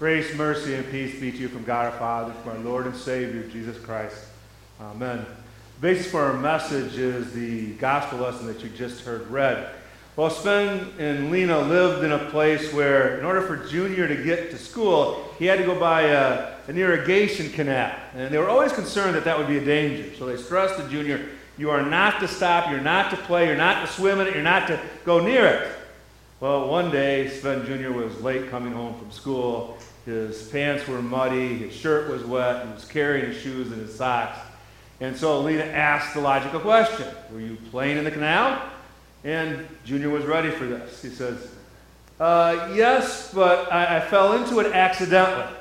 Grace, mercy, and peace be to you from God our Father, from our Lord and Savior, Jesus Christ. Amen. The basis for our message is the gospel lesson that you just heard read. Well, Sven and Lena lived in a place where, in order for Junior to get to school, he had to go by a, an irrigation canal. And they were always concerned that that would be a danger. So they stressed to Junior, you are not to stop, you're not to play, you're not to swim in it, you're not to go near it. Well, one day, Sven Jr. was late coming home from school. His pants were muddy, his shirt was wet, he was carrying his shoes and his socks. And so Lena asked the logical question Were you playing in the canal? And Junior was ready for this. He says, uh, Yes, but I, I fell into it accidentally.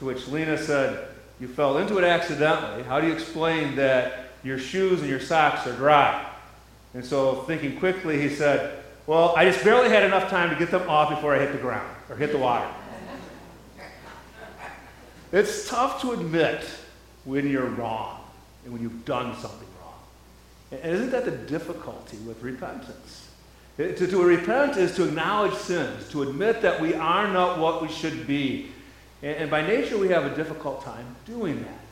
To which Lena said, You fell into it accidentally. How do you explain that your shoes and your socks are dry? And so, thinking quickly, he said, Well, I just barely had enough time to get them off before I hit the ground or hit the water. It's tough to admit when you're wrong and when you've done something wrong. And isn't that the difficulty with repentance? It, to, to repent is to acknowledge sins, to admit that we are not what we should be. And, and by nature, we have a difficult time doing that.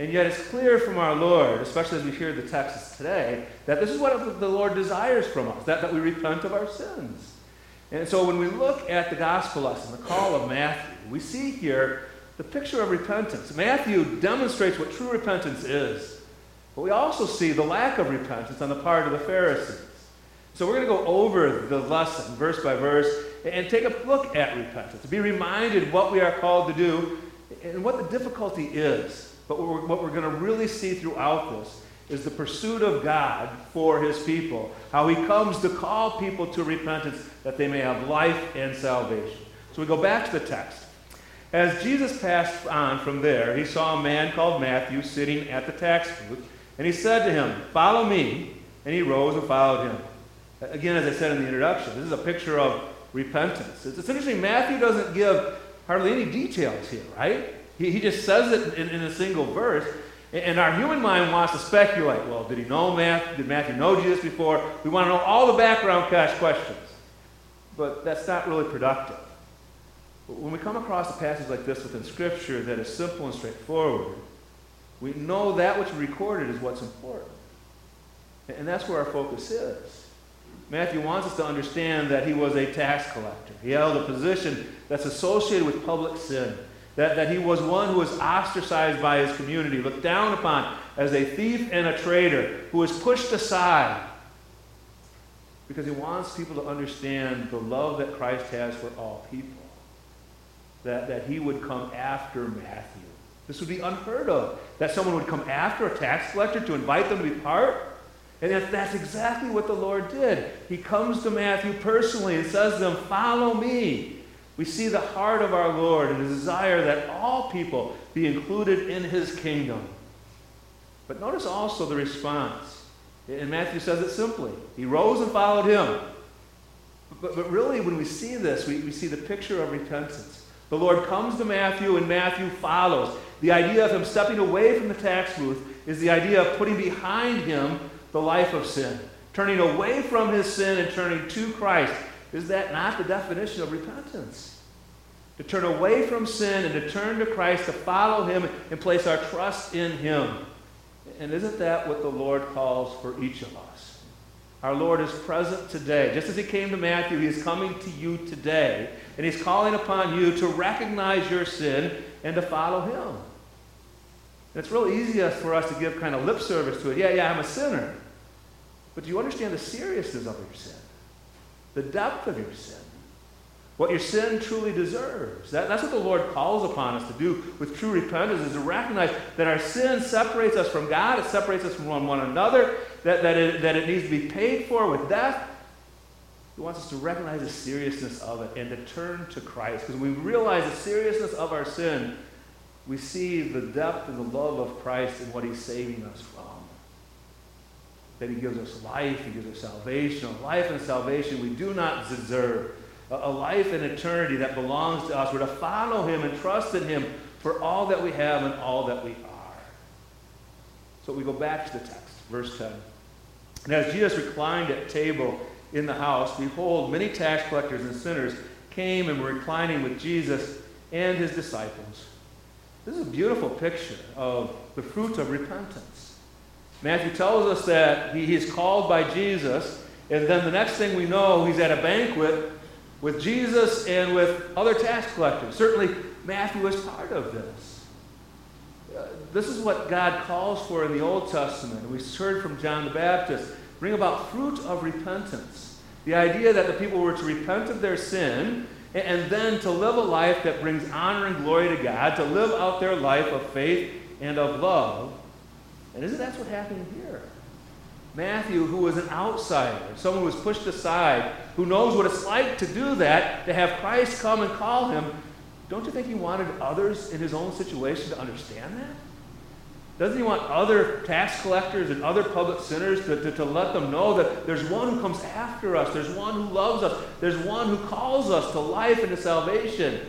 And yet, it's clear from our Lord, especially as we hear the texts today, that this is what the Lord desires from us, that, that we repent of our sins. And so, when we look at the gospel lesson, the call of Matthew, we see here the picture of repentance. Matthew demonstrates what true repentance is, but we also see the lack of repentance on the part of the Pharisees. So we're going to go over the lesson verse by verse and take a look at repentance, to be reminded what we are called to do and what the difficulty is. But what we're, what we're going to really see throughout this is the pursuit of God for his people, how he comes to call people to repentance that they may have life and salvation. So we go back to the text. As Jesus passed on from there, he saw a man called Matthew sitting at the tax booth, and he said to him, Follow me. And he rose and followed him. Again, as I said in the introduction, this is a picture of repentance. It's, interesting, Matthew doesn't give hardly any details here, right? He, he just says it in, in a single verse. And our human mind wants to speculate. Well, did he know Matthew? Did Matthew know Jesus before? We want to know all the background cash questions. But that's not really productive. When we come across a passage like this within Scripture that is simple and straightforward, we know that which recorded is what's important. And that's where our focus is. Matthew wants us to understand that he was a tax collector. He held a position that's associated with public sin. That, that he was one who was ostracized by his community, looked down upon as a thief and a traitor, who was pushed aside because he wants people to understand the love that Christ has for all people that, that he would come after Matthew. This would be unheard of, that someone would come after a tax collector to invite them to be part. And that's exactly what the Lord did. He comes to Matthew personally and says to them, Follow me. We see the heart of our Lord and his desire that all people be included in his kingdom. But notice also the response. And Matthew says it simply He rose and followed him. But, but really, when we see this, we, we see the picture of repentance. The Lord comes to Matthew, and Matthew follows. The idea of him stepping away from the tax booth is the idea of putting behind him the life of sin, turning away from his sin and turning to Christ. Is that not the definition of repentance? To turn away from sin and to turn to Christ, to follow him and place our trust in him. And isn't that what the Lord calls for each of us? Our Lord is present today. Just as he came to Matthew, he is coming to you today. And he's calling upon you to recognize your sin and to follow him. And it's real easy for us to give kind of lip service to it. Yeah, yeah, I'm a sinner. But do you understand the seriousness of your sin? The depth of your sin? What your sin truly deserves. That, that's what the Lord calls upon us to do with true repentance, is to recognize that our sin separates us from God, it separates us from one, one another, that, that, it, that it needs to be paid for with death, he wants us to recognize the seriousness of it and to turn to Christ. Because when we realize the seriousness of our sin, we see the depth and the love of Christ and what he's saving us from. That he gives us life, he gives us salvation, a life and salvation we do not deserve, a life and eternity that belongs to us. We're to follow him and trust in him for all that we have and all that we are. So we go back to the text, verse 10. And as Jesus reclined at table in the house, behold, many tax collectors and sinners came and were reclining with Jesus and his disciples. This is a beautiful picture of the fruit of repentance. Matthew tells us that he is called by Jesus, and then the next thing we know, he's at a banquet with Jesus and with other tax collectors. Certainly, Matthew is part of this. Uh, this is what God calls for in the Old Testament. We heard from John the Baptist bring about fruit of repentance. The idea that the people were to repent of their sin and then to live a life that brings honor and glory to God, to live out their life of faith and of love. And isn't that what's happening here? Matthew, who was an outsider, someone who was pushed aside, who knows what it's like to do that, to have Christ come and call him, don't you think he wanted others in his own situation to understand that? Doesn't he want other tax collectors and other public sinners to, to, to, let them know that there's one who comes after us, there's one who loves us, there's one who calls us to life and to salvation?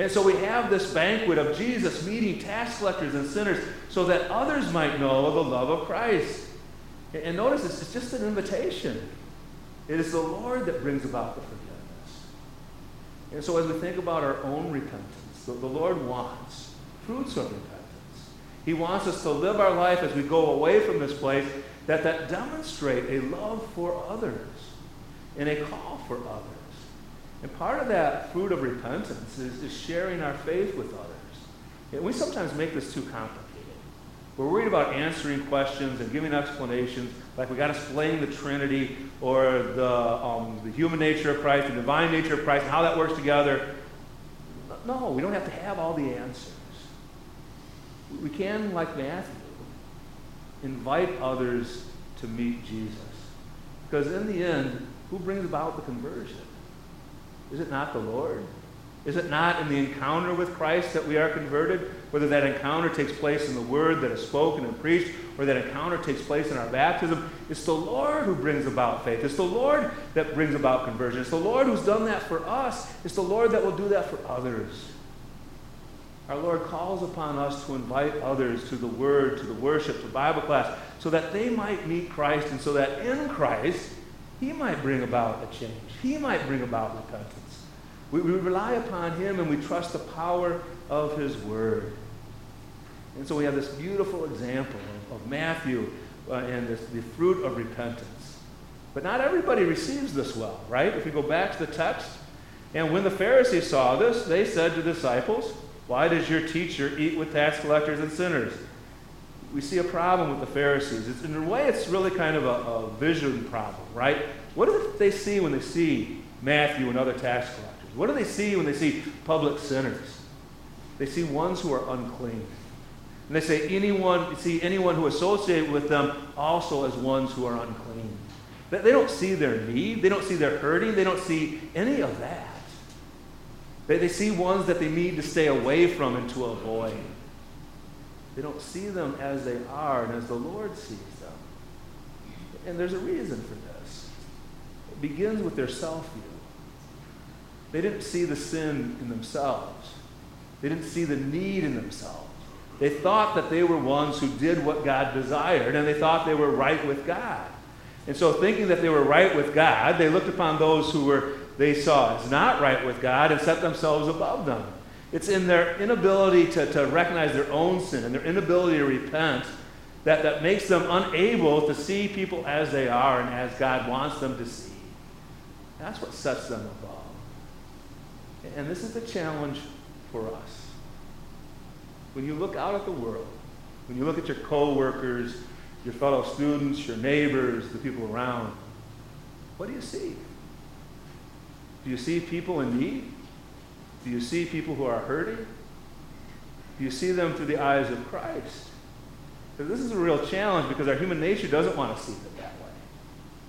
And so we have this banquet of Jesus meeting tax collectors and sinners so that others might know the love of Christ. And notice this, it's just an invitation. It is the Lord that brings about the forgiveness. And so as we think about our own repentance, the, the Lord wants fruits of repentance. He wants us to live our life as we go away from this place that that demonstrate a love for others and a call for others. And part of that fruit of repentance is, is sharing our faith with others. And we sometimes make this too complicated. We're worried about answering questions and giving explanations, like we got to explain the Trinity or the, um, the human nature of Christ, the divine nature of Christ, and how that works together. No, we don't have to have all the answers. We can, like Matthew, invite others to meet Jesus. Because in the end, who brings about the conversion? Is it not the Lord? Is it not in the encounter with Christ that we are converted? Whether that encounter takes place in the word that is spoken and preached, or that encounter takes place in our baptism, it's the Lord who brings about faith. It's the Lord that brings about conversion. It's the Lord who's done that for us. It's the Lord that will do that for others. Our Lord calls upon us to invite others to the word, to the worship, to Bible class, so that they might meet Christ and so that in Christ, He might bring about a change. He might bring about repentance. We, we rely upon him and we trust the power of his word. And so we have this beautiful example of, of Matthew uh, and this, the fruit of repentance. But not everybody receives this well, right? If we go back to the text, and when the Pharisees saw this, they said to the disciples, Why does your teacher eat with tax collectors and sinners? We see a problem with the Pharisees. It's, in a way, it's really kind of a, a vision problem, right? What do they see when they see Matthew and other tax collectors? What do they see when they see public sinners? They see ones who are unclean. And they say anyone, see anyone who associates with them also as ones who are unclean. They don't see their need. They don't see their hurting. They don't see any of that. They, they see ones that they need to stay away from and to avoid. They don't see them as they are and as the Lord sees them. And there's a reason for this. It begins with their self view. They didn't see the sin in themselves. They didn't see the need in themselves. They thought that they were ones who did what God desired, and they thought they were right with God. And so, thinking that they were right with God, they looked upon those who were they saw as not right with God and set themselves above them. It's in their inability to, to recognize their own sin and their inability to repent that, that makes them unable to see people as they are and as God wants them to see. That's what sets them above. And this is the challenge for us. When you look out at the world, when you look at your coworkers, your fellow students, your neighbors, the people around, what do you see? Do you see people in need? Do you see people who are hurting? Do you see them through the eyes of Christ? Because this is a real challenge because our human nature doesn't want to see them that way.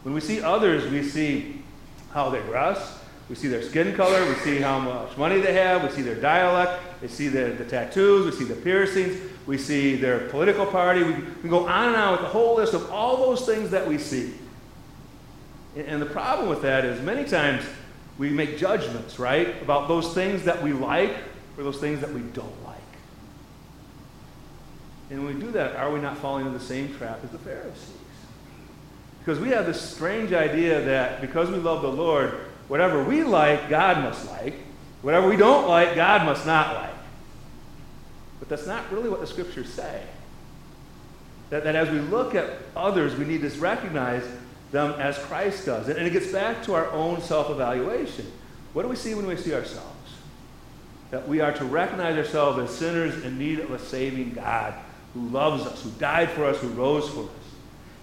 When we see others, we see how they dress, we see their skin color. We see how much money they have. We see their dialect. We see the, the tattoos. We see the piercings. We see their political party. We, we go on and on with the whole list of all those things that we see. And, and the problem with that is many times we make judgments, right, about those things that we like or those things that we don't like. And when we do that, are we not falling into the same trap as the Pharisees? Because we have this strange idea that because we love the Lord, whatever we like, God must like. Whatever we don't like, God must not like. But that's not really what the scriptures say. That, that as we look at others, we need to recognize them as Christ does. And, and it gets back to our own self evaluation. What do we see when we see ourselves? That we are to recognize ourselves as sinners in need of a saving God who loves us, who died for us, who rose for us.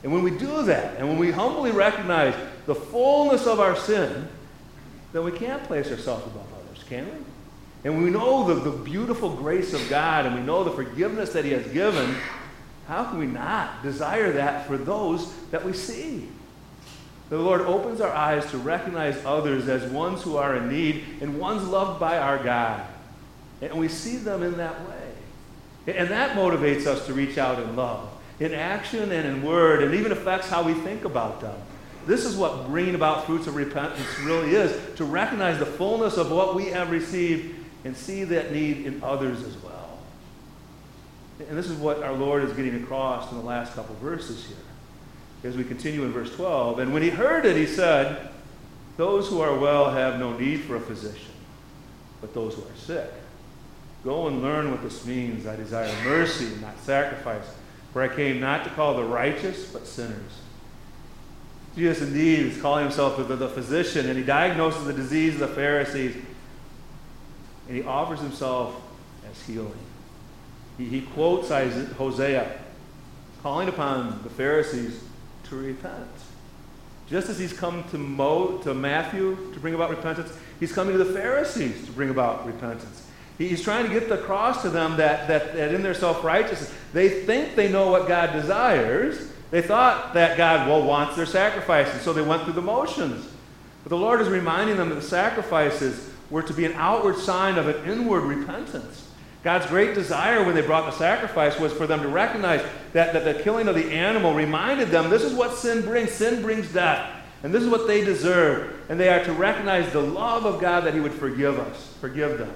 And when we do that, and when we humbly recognize the fullness of our sin, then we can't place ourselves above others, can we? And we know the, the beautiful grace of God and we know the forgiveness that He has given, how can we not desire that for those that we see? The Lord opens our eyes to recognize others as ones who are in need and ones loved by our God. And we see them in that way. And that motivates us to reach out in love, in action and in word, and even affects how we think about them. This is what bringing about fruits of repentance really is to recognize the fullness of what we have received and see that need in others as well. And this is what our Lord is getting across in the last couple verses here. As we continue in verse 12, and when he heard it, he said, Those who are well have no need for a physician, but those who are sick. Go and learn what this means. I desire mercy, not sacrifice, for I came not to call the righteous, but sinners. Jesus indeed is calling himself the, physician, and he diagnoses the disease of the Pharisees, and he offers himself as healing. He, he quotes Hosea, calling upon the Pharisees to repent. Just as he's come to, Mo, to Matthew to bring about repentance, he's coming to the Pharisees to bring about repentance. He's trying to get the cross to them that, that, that in their self righteousness, they think they know what God desires. They thought that God, well, wants their sacrifices, so they went through the motions. But the Lord is reminding them that the sacrifices were to be an outward sign of an inward repentance. God's great desire when they brought the sacrifice was for them to recognize that, that the killing of the animal reminded them this is what sin brings. Sin brings death. And this is what they deserve. And they are to recognize the love of God that He would forgive us, forgive them.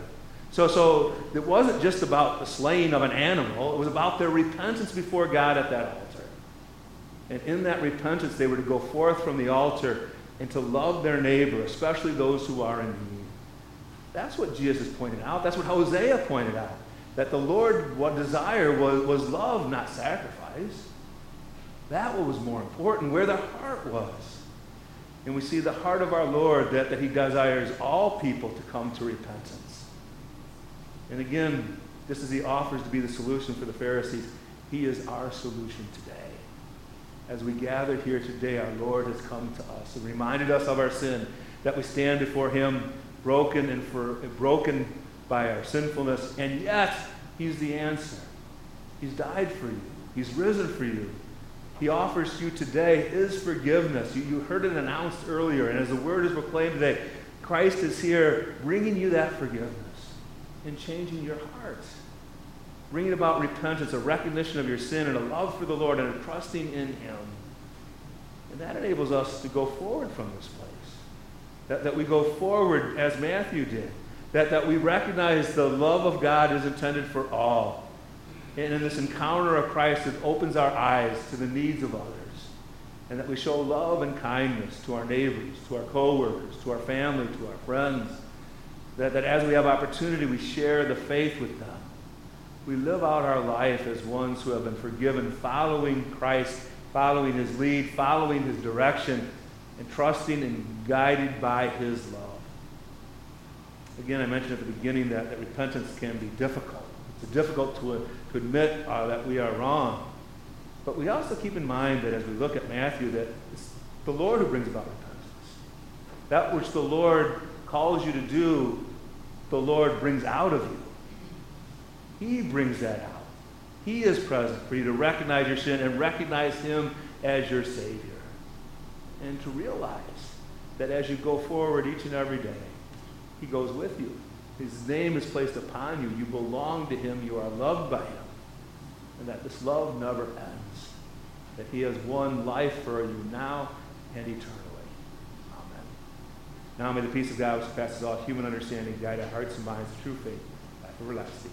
So, so it wasn't just about the slaying of an animal, it was about their repentance before God at that altar. And in that repentance, they were to go forth from the altar and to love their neighbor, especially those who are in need. That's what Jesus pointed out. That's what Hosea pointed out. That the Lord, what desire was, was love, not sacrifice. That was more important, where the heart was. And we see the heart of our Lord that, that he desires all people to come to repentance. And again, just as he offers to be the solution for the Pharisees, he is our solution today. As we gather here today, our Lord has come to us and reminded us of our sin, that we stand before him broken and for, broken by our sinfulness, and yet he's the answer. He's died for you. He's risen for you. He offers you today his forgiveness. You, you heard it announced earlier, and as the word is proclaimed today, Christ is here bringing you that forgiveness and changing your heart. Bringing about repentance, a recognition of your sin, and a love for the Lord, and a trusting in Him. And that enables us to go forward from this place. That, that we go forward as Matthew did. That, that we recognize the love of God is intended for all. And in this encounter of Christ, it opens our eyes to the needs of others. And that we show love and kindness to our neighbors, to our coworkers, to our family, to our friends that, that as we have opportunity, we share the faith with them. We live out our life as ones who have been forgiven, following Christ, following his lead, following his direction, and trusting and guided by his love. Again, I mentioned at the beginning that, that repentance can be difficult. It's difficult to, to admit uh, that we are wrong. But we also keep in mind that as we look at Matthew, that it's the Lord who brings about repentance. That which the Lord calls you to do, the Lord brings out of you. He brings that out. He is present for you to recognize your sin and recognize Him as your Savior. And to realize that as you go forward each and every day, He goes with you. His name is placed upon you. You belong to Him. You are loved by Him. And that this love never ends. That He has won life for you now and eternally. Amen. Now may the peace of God, which surpasses all human understanding, guide our hearts and minds to true faith, life everlasting.